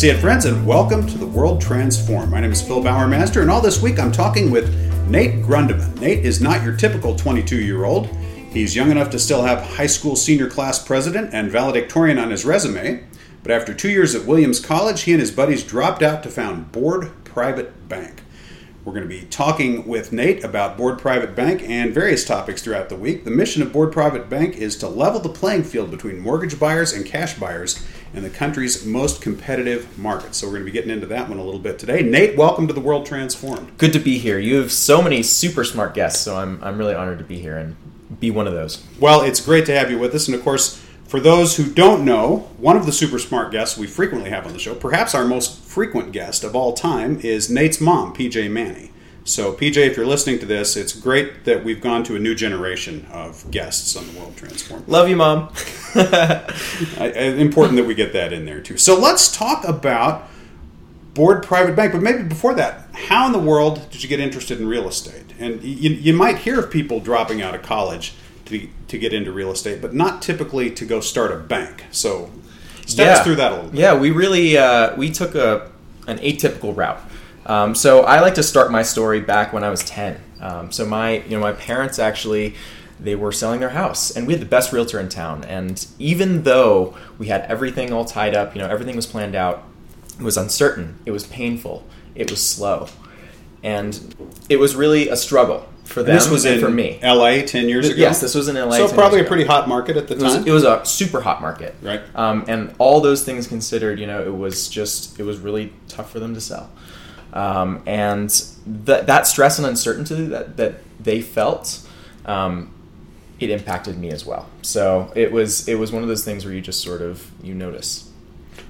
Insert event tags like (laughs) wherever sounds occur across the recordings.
see it, friends, and welcome to the World Transform. My name is Phil Bowermaster, and all this week I'm talking with Nate Gruendemann. Nate is not your typical 22 year old. He's young enough to still have high school senior class president and valedictorian on his resume, but after two years at Williams College, he and his buddies dropped out to found Board Private Bank. We're going to be talking with Nate about Board Private Bank and various topics throughout the week. The mission of Board Private Bank is to level the playing field between mortgage buyers and cash buyers in the country's most competitive markets. So we're going to be getting into that one a little bit today. Nate, welcome to the World Transformed. Good to be here. You have so many super smart guests, so I'm, I'm really honored to be here and be one of those. Well, it's great to have you with us. And of course, for those who don't know, one of the super smart guests we frequently have on the show, perhaps our most frequent guest of all time, is Nate's mom, PJ Manney. So, PJ, if you're listening to this, it's great that we've gone to a new generation of guests on the World Transform. Love you, Mom. (laughs) important that we get that in there, too. So, let's talk about Board Private Bank. But maybe before that, how in the world did you get interested in real estate? And you, you might hear of people dropping out of college to, to get into real estate, but not typically to go start a bank. So, step yeah. us through that a little bit. Yeah, we really uh, we took a an atypical route. Um, so I like to start my story back when I was 10. Um, so my, you know, my parents actually, they were selling their house and we had the best realtor in town. And even though we had everything all tied up, you know, everything was planned out, it was uncertain, it was painful, it was slow. And it was really a struggle for them and this was in for me. LA 10 years ago? Yes, this was in LA. So 10 probably a pretty hot market at the It was, time. it was a super hot market, Right. Um, and all those things considered, you know, it was just it was really tough for them to sell, um, and that that stress and uncertainty that that they felt, um, it impacted me as well. So it was it was one of those things where you just sort of you notice.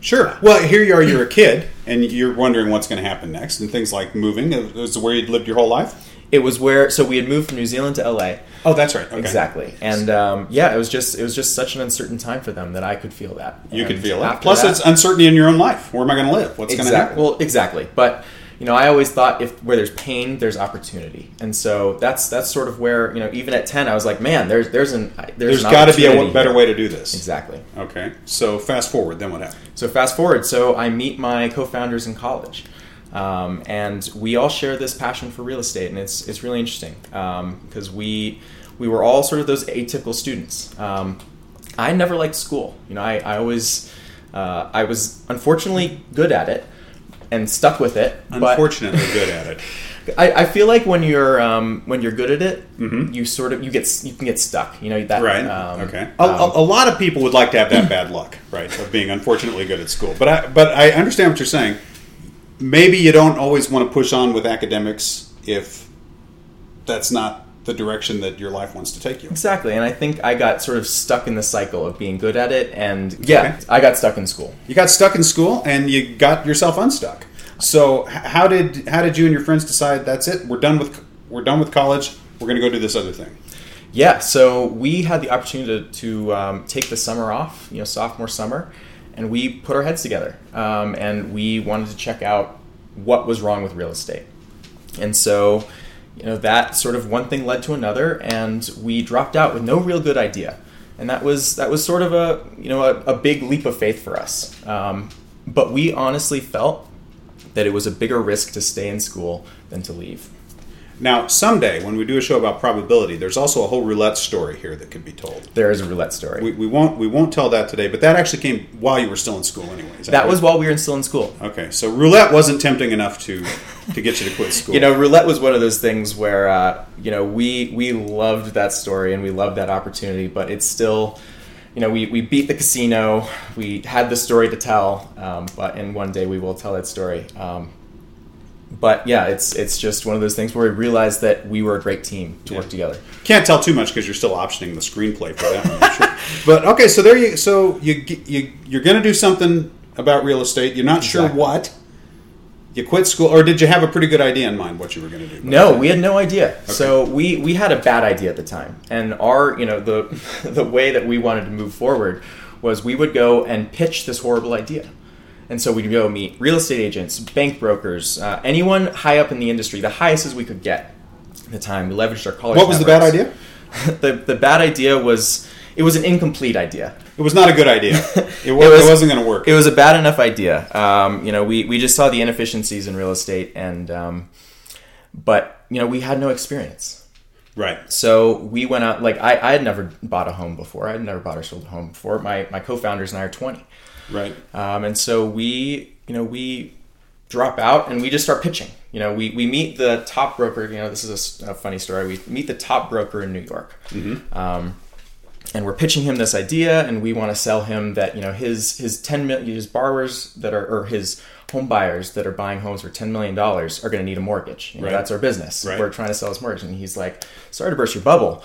Sure. Well, here you are, you're a kid, and you're wondering what's going to happen next, and things like moving. Is where you'd lived your whole life? It was where so we had moved from New Zealand to LA. Oh, that's right. Okay. Exactly, and um, yeah, it was just it was just such an uncertain time for them that I could feel that. You could feel it. Plus, that- it's uncertainty in your own life. Where am I going to live? What's going to happen? Well, exactly. But you know, I always thought if where there's pain, there's opportunity, and so that's that's sort of where you know, even at ten, I was like, man, there's there's an there's, There's an got to be a better way to do this. Exactly. Okay. So fast forward. Then what happened? So fast forward. So I meet my co-founders in college, um, and we all share this passion for real estate, and it's it's really interesting because we we were all sort of those atypical students. Um, I never liked school. You know, I, I always uh, I was unfortunately good at it and stuck with it. but- Unfortunately, good at it. (laughs) I, I feel like when you're um, when you're good at it, you sort of you get you can get stuck. You know that Mm-hmm. Right. Um, okay. A, um, a, a lot of people would like to have that bad luck, right, of being unfortunately good at school. But I, but I understand what you're saying. Maybe you don't always want to push on with academics if that's not the direction that your life wants to take you. exactly, and I think I got sort of stuck in the cycle of being good at it, and yeah, Okay. I got stuck in school. You got stuck in school and you got yourself unstuck. So how did how did you and your friends decide that's it? We're done with we're done with college. We're going to go do this other thing. Yeah, so we had the opportunity to, to um, take the summer off, you know, sophomore summer, and we put our heads together, um, and we wanted to check out what was wrong with real estate, and so, you know, that sort of one thing led to another, and we dropped out with no real good idea, and that was that was sort of a you know a, a big leap of faith for us, um, but we honestly felt that it was a bigger risk to stay in school than to leave. Now, someday when we do a show about probability, there's also a whole roulette story here that could be told. There is a roulette story. We, we won't we won't tell that today, but that actually came while you were still in school, anyways. that was while we were still in school. okay. So roulette wasn't tempting enough to to get you to quit school. You know, roulette was one of those things where uh, you know we we loved that story and we loved that opportunity, but it's still, you know, we, we beat the casino. We had the story to tell, um, but and one day we will tell that story. Um, but yeah, it's it's just one of those things where we realized that we were a great team to work together. Can't tell too much because you're still optioning the screenplay for that. One, sure. (laughs) But okay, so there you so you you you're going to do something about real estate. You're not sure what. You quit school, or did you have a pretty good idea in mind what you were going to do? No, we had no idea. So we we had a bad idea at the time, and our you know the (laughs) the way that we wanted to move forward was we would go and pitch this horrible idea, and so we'd go meet real estate agents, bank brokers, uh, anyone high up in the industry, the highest as we could get at the time. We leveraged our college. What was the bad idea? (laughs) the the bad idea was it was an incomplete idea. it was not a good idea. (laughs) It, wa- It was- it wasn't going to work. It was a bad enough idea. Um, you know, we, we just saw the inefficiencies in real estate, and um, but you know, we had no experience. right. So we went out. Like I, I had never bought a home before. I had never bought or sold a home before. My my co-founders and I are twenty, Right. um, and so we you know we drop out and we just start pitching. You know, we, we meet the top broker. You know, this is a funny story. We meet the top broker in New York, um, and we're pitching him this idea, and we want to sell him that you know his his ten million his borrowers that are or his home buyers that are buying homes for ten million dollars are going to need a mortgage. You know, Right. That's our business. Right. We're trying to sell this mortgage, and he's like, "Sorry to burst your bubble."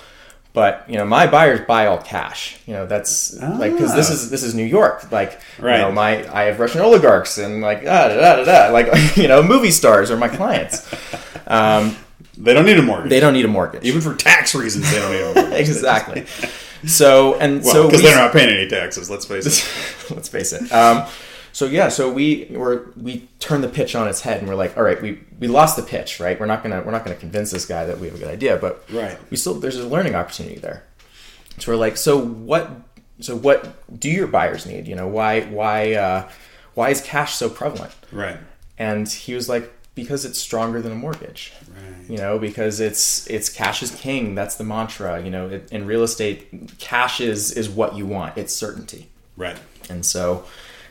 But you know, my buyers buy all cash. You know, that's like because this Ah. is this is New York. Like, Right. you know, my I have Russian oligarchs and like ah, da, da, da, da. like (laughs) you know, movie stars are my clients. Um, They don't need a mortgage. they don't need a mortgage. Even for tax reasons, they don't need a (laughs) mortgage. exactly. So and Well, so because they're not paying any taxes. Let's face it. (laughs) let's face it. Um, so yeah, so we were we turned the pitch on its head, and we're like, all right, we we lost the pitch, right? We're not gonna we're not gonna convince this guy that we have a good idea, but Right. we still there's a learning opportunity there. So we're like, so what? So what do your buyers need? You know, why why uh, why is cash so prevalent? Right. And he was like, because it's stronger than a mortgage. Right. You know, because it's it's cash is king. That's the mantra. You know, it, in real estate, cash is is what you want. It's certainty. Right. And so,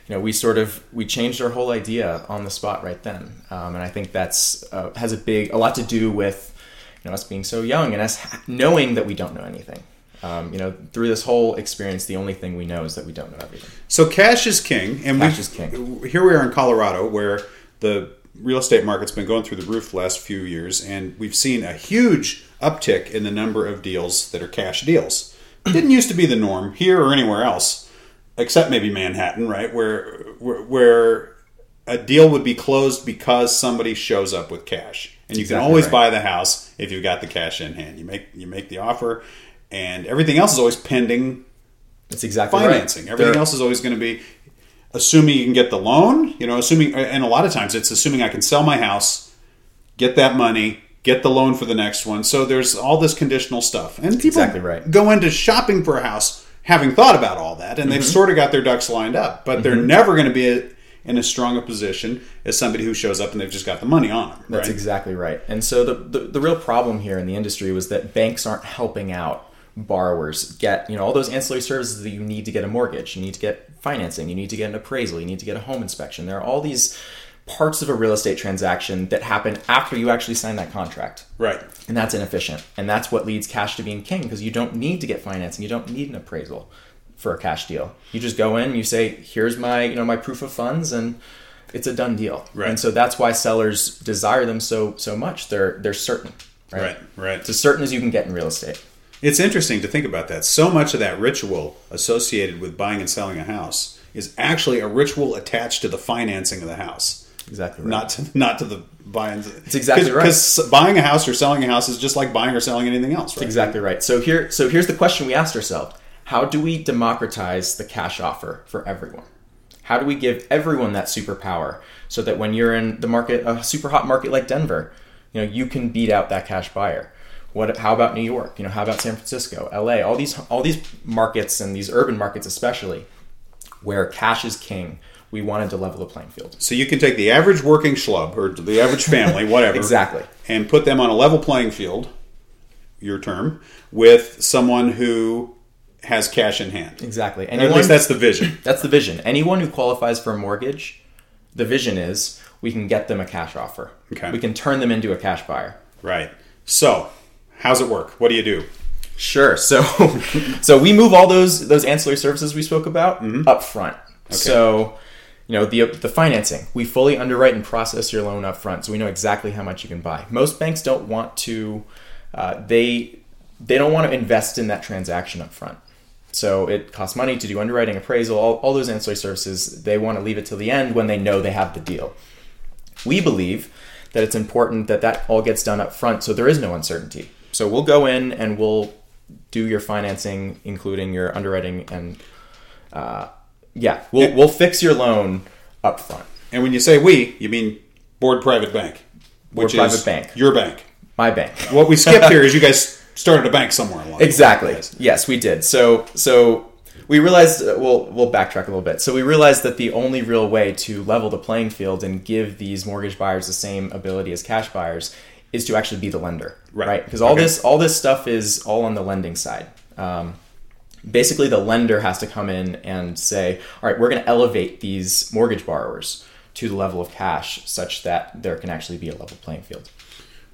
you know, we sort of we changed our whole idea on the spot right then, um, and I think that's uh, has a big a lot to do with you know us being so young and us knowing that we don't know anything. Um, you know, through this whole experience, the only thing we know is that we don't know everything. So cash is king, and Cash is king. Here we are in Colorado, where the real estate market's been going through the roof the last few years, and we've seen a huge uptick in the number of deals that are cash deals. Didn't used to be the norm here or anywhere else, except maybe Manhattan, right? Where where, where a deal would be closed because somebody shows up with cash, and you Exactly can always right. buy the house if you've got the cash in hand. You make you make the offer, and everything else is always pending That's exactly financing. right. Everything else is always going to be assuming you can get the loan. You know, assuming, and a lot of times it's assuming I can sell my house, get that money, get the loan for the next one. So there's all this conditional stuff, and people exactly right. go into shopping for a house having thought about all that, and they've Mm-hmm. sort of got their ducks lined up, but they're never going to be a, in as strong a position as somebody who shows up and they've just got the money on them. That's right? exactly right. And so the, the the real problem here in the industry was that banks aren't helping out borrowers get you know all those ancillary services that you need to get a mortgage, you need to get financing, you need to get an appraisal, you need to get a home inspection. There are all these parts of a real estate transaction that happen after you actually sign that contract. right. And that's inefficient. And that's what leads cash to being king because you don't need to get financing. You don't need an appraisal for a cash deal. You just go in, you say, here's my, you know, my proof of funds and it's a done deal. Right. And so that's why sellers desire them so so much. They're they're certain. Right. Right, right. It's as certain as you can get in real estate. It's interesting to think about that. So much of that ritual associated with buying and selling a house is actually a ritual attached to the financing of the house, Exactly right. not to not to the buying. It's exactly right. Because buying a house or selling a house is just like buying or selling anything else, right? Exactly right. So here, so here's the question we asked ourselves: How do we democratize the cash offer for everyone? How do we give everyone that superpower so that when you're in the market, a super hot market like Denver, you know you can beat out that cash buyer? What? How about New York? You know, how about San Francisco, L.A. All these, all these markets and these urban markets, especially, where cash is king. We wanted to level the playing field. So you can take the average working schlub or the average family, (laughs) whatever, Exactly. and put them on a level playing field. Your term with someone who has cash in hand. Exactly. Anyone, at least that's the vision. (laughs) That's the vision. Anyone who qualifies for a mortgage, the vision is we can get them a cash offer. Okay. We can turn them into a cash buyer. Right. So, how's it work? What do you do? Sure. (laughs) So so we move all those those ancillary services we spoke about Mm-hmm. up front. So you know the the financing. We fully underwrite and process your loan up front so we know exactly how much you can buy. Most banks don't want to uh, they they don't want to invest in that transaction up front so it costs money to do underwriting appraisal all, all those ancillary services. They want to leave it till the end when they know they have the deal. We believe that it's important that that all gets done up front so there is no uncertainty. So we'll go in and we'll do your financing including your underwriting and uh, yeah we'll, we'll fix your loan up front And when you say we, you mean Board Private Bank, Board which is Private Bank. your bank. my bank What we skipped here is you guys (laughs) started a bank somewhere along. the exactly yes we did so so we realized uh, we'll we'll backtrack a little bit. So we realized that the only real way to level the playing field and give these mortgage buyers the same ability as cash buyers is to actually be the lender, Right. Because all Okay. this all this stuff is all on the lending side. Um, basically, the lender has to come in and say, "All right, we're going to elevate these mortgage borrowers to the level of cash, such that there can actually be a level playing field."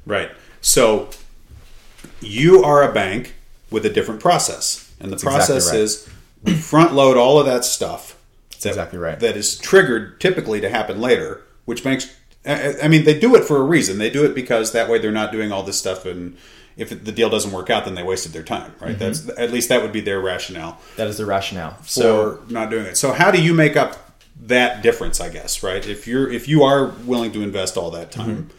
Right. So you are a bank with a different process, and the exactly process right. is front load all of that stuff. That's exactly right. That is triggered typically to happen later, which banks. I I mean, they do it for a reason. They do it because that way they're not doing all this stuff, and if the deal doesn't work out, then they wasted their time. Right. That's at least that would be their rationale that is the rationale. for So not doing it. So how do you make up that difference? I guess right. If you're if you are willing to invest all that time,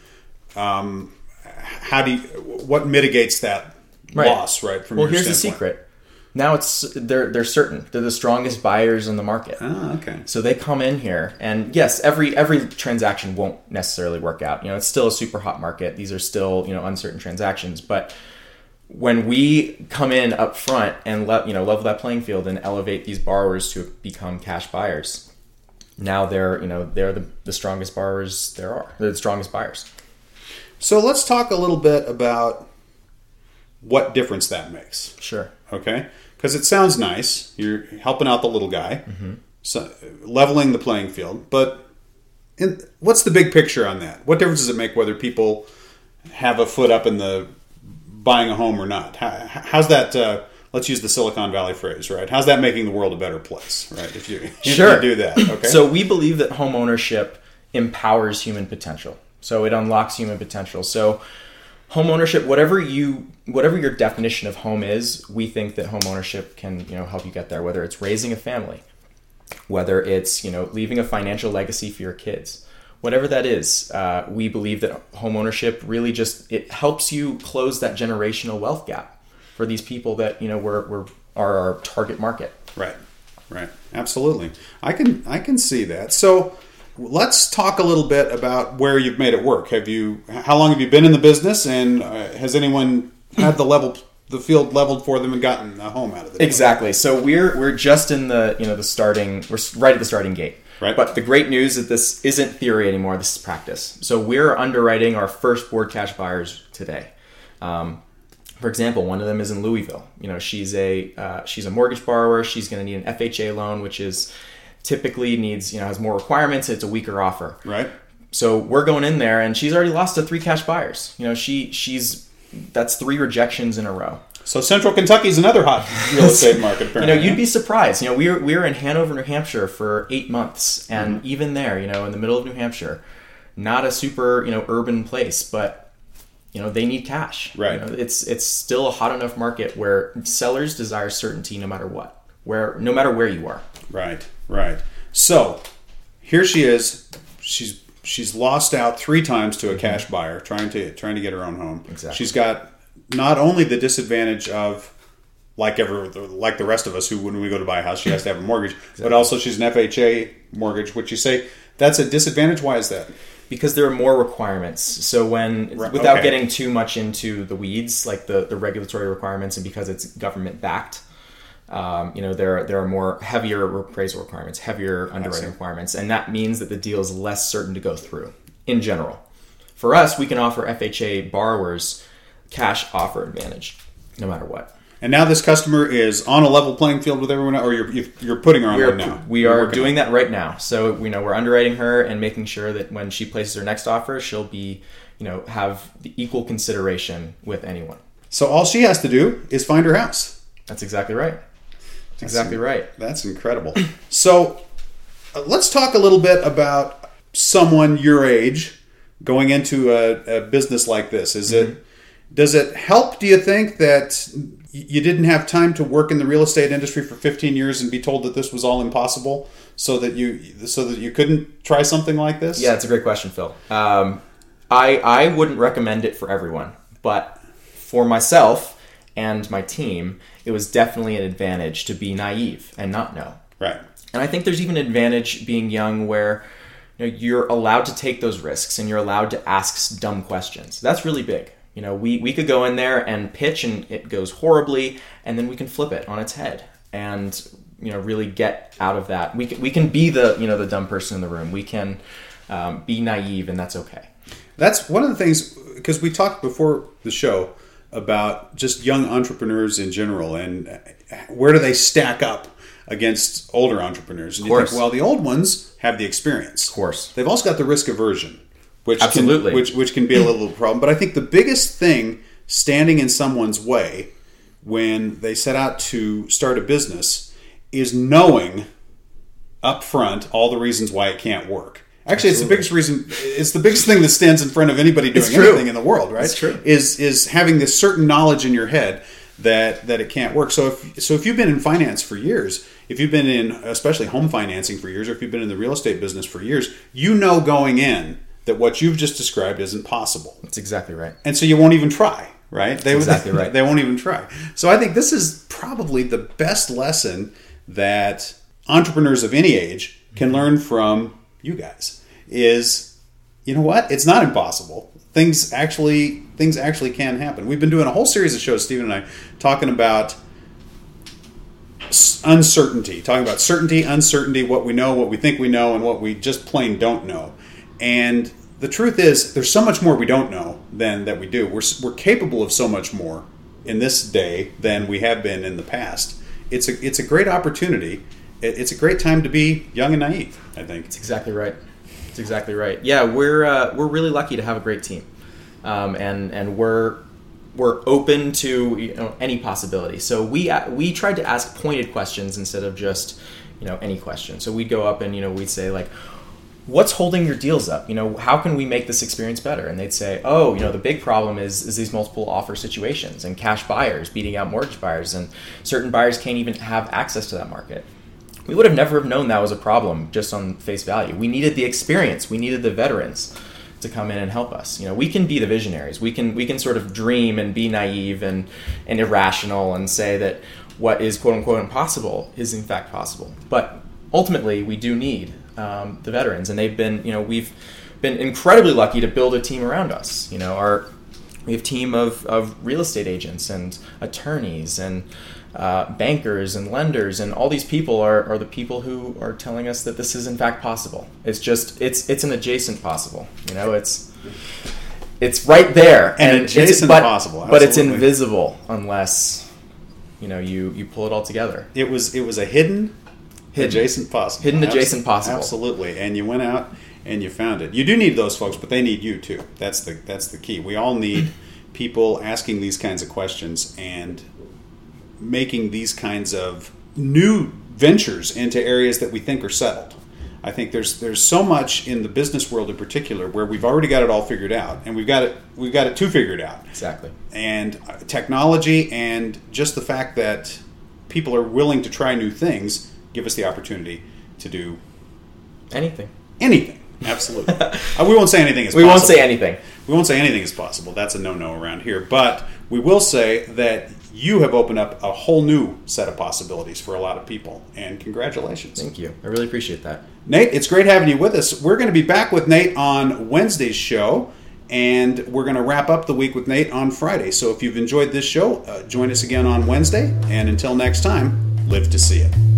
um, how do you, what mitigates that Right. loss? Right. From Well, your here's the secret. Now it's they're they're certain they're the strongest buyers in the market. Ah, okay. So they come in here, and yes, every every transaction won't necessarily work out. You know, it's still a super hot market. These are still you know uncertain transactions, but when we come in up front and let you know level that playing field and elevate these borrowers to become cash buyers, now they're you know they're the, the strongest borrowers there are. They're the strongest buyers. So let's talk a little bit about what difference that makes. Sure. Okay, because it sounds nice. You're helping out the little guy, so leveling the playing field. But in, what's the big picture on that? What difference does it make whether people have a foot up in the buying a home or not? How, how's that? Uh, let's use the Silicon Valley phrase, right? How's that making the world a better place, right? If you, (laughs) if Sure. you do that, okay. So we believe that home ownership empowers human potential. So it unlocks human potential. So home ownership, whatever you whatever your definition of home is, we think that home ownership can, you know, help you get there, whether it's raising a family, whether it's, you know, leaving a financial legacy for your kids. Whatever that is, uh, we believe that home ownership really just it helps you close that generational wealth gap for these people that you know we're, we're are our target market. Right, right, absolutely. I can I can see that. So let's talk a little bit about where you've made it work. Have you? How long have you been in the business, and uh, has anyone had the level the field leveled for them and gotten a home out of it? Exactly. So we're we're just in the you know the starting we're right at the starting gate. Right. But the great news is this isn't theory anymore. This is practice. So we're underwriting our first board cash buyers today. Um, for example, one of them is in Louisville. You know, she's a uh, she's a mortgage borrower. She's going to need an FHA loan, which is typically needs you know has more requirements. It's a weaker offer. Right. So we're going in there, and she's already lost to three cash buyers. You know, she she's that's three rejections in a row. So Central Kentucky is another hot (laughs) real estate market. You know, you'd be surprised. You know, we were we were in Hanover, New Hampshire for eight months, and mm-hmm. even there, you know, in the middle of New Hampshire, not a super you know urban place, but you know they need cash. Right. You know, it's it's still a hot enough market where sellers desire certainty no matter what, where no matter where you are. Right, right. So here she is. She's she's lost out three times to a cash buyer trying to trying to get her own home. Exactly. She's got not only the disadvantage of like ever like the rest of us who when we go to buy a house she has to have a mortgage, but also she's an FHA mortgage, which you say that's a disadvantage. Why is that? because there are more requirements. So when without okay. getting too much into the weeds, like the, the regulatory requirements, and because it's government backed, um, you know there there are more heavier appraisal requirements, heavier underwriting requirements, and that means that the deal is less certain to go through in general. For us, we can offer FHA borrowers cash offer advantage, no matter what. And now this customer is on a level playing field with everyone, or you're you're- putting her on We are, now. we You're doing on that right now. So you know we're underwriting her and making sure that when she places her next offer, she'll be you know have the equal consideration with anyone. So all she has to do is find her house. That's exactly right. That's exactly right. That's incredible. (clears throat) so uh, let's talk a little bit about someone your age going into a, a business like this. Is it does it help? Do you think that you didn't have time to work in the real estate industry for 15 years and be told that this was all impossible, so that you so that you couldn't try something like this? Yeah, it's a great question, Phil. Um, I I wouldn't recommend it for everyone, but for myself and my team, it was definitely an advantage to be naive and not know. Right. And I think there's even an advantage being young where you know, you're allowed to take those risks and you're allowed to ask dumb questions. That's really big. You know, we, we could go in there and pitch and it goes horribly, and then we can flip it on its head. And you know really get out of that. We can, we can be the you know the dumb person in the room. We can um, be naive, and that's okay. That's one of the things because we talked before the show about just young entrepreneurs in general and where do they stack up against older entrepreneurs. And Of course. you think, well, the old ones have the experience. Of course. They've also got the risk aversion, which Absolutely. can, which which can be a little problem. But I think the biggest thing standing in someone's way when they set out to start a business is knowing up front all the reasons why it can't work. Actually, it's the biggest reason. It's the biggest thing that stands in front of anybody doing anything in the world, right? It's true. Is is having this certain knowledge in your head that that it can't work. So if so, if you've been in finance for years, if you've been in especially home financing for years, or if you've been in the real estate business for years, you know going in that what you've just described isn't possible That's exactly right. and so you won't even try right they exactly right. (laughs) they won't even try so i think this is probably the best lesson that entrepreneurs of any age can mm-hmm. learn from you guys is you know what? It's not impossible. Things actually things actually can happen. We've been doing a whole series of shows stephen and i talking about uncertainty talking about certainty uncertainty what we know what we think we know and what we just plain don't know. And the truth is there's so much more we don't know than that we do. We're, we're capable of so much more in this day than we have been in the past. It's a, it's a great opportunity It- it's a great time to be young and naive i think it's exactly right. It's exactly right. Yeah, we're uh, we're really lucky to have a great team, um, and and we're we're open to you know, any possibility. So we uh, we tried to ask pointed questions instead of just you know any question. So we'd go up and you know we'd say like. What's holding your deals up? You know, how can we make this experience better? And they'd say, "Oh, you know, the big problem is is these multiple offer situations and cash buyers beating out mortgage buyers, and certain buyers can't even have access to that market." We would have never have known that was a problem just on face value. We needed the experience. We needed the veterans to come in and help us. You know, we can be the visionaries. We can we can sort of dream and be naive and and irrational and say that what is quote unquote impossible is in fact possible. But ultimately, we do need um, the veterans, and they've been you know we've been incredibly lucky to build a team around us. You know, our we have a team of, of real estate agents and attorneys and uh, bankers and lenders and all these people are, are the people who are telling us that this is in fact possible. It's just it's it's an adjacent possible you know? It's it's right there. And, it's- adjacent but, possible, but it's invisible unless you know you you pull it all together. It was it was a hidden, Hidden. adjacent possible. Hidden adjacent possible. absolutely. And you went out and you found it. You do need those folks but they need you too. That's the that's the key. We all need people asking these kinds of questions and making these kinds of new ventures into areas that we think are settled I think there's there's so much in the business world in particular where we've already got it all figured out, and we've got it we've got it too figured out exactly and uh, technology and just the fact that people are willing to try new things give us the opportunity to do anything anything. Absolutely. (laughs) uh, we won't say anything is we possible. won't say anything We won't say anything is possible. That's a no-no around here. But we will say that you have opened up a whole new set of possibilities for a lot of people. And congratulations. thank you i really appreciate that Nate, it's great having you with us. We're going to be back with Nate on Wednesday's show, and we're going to wrap up the week with Nate on Friday. So if you've enjoyed this show, uh, join us again on Wednesday. And until next time, live to see it.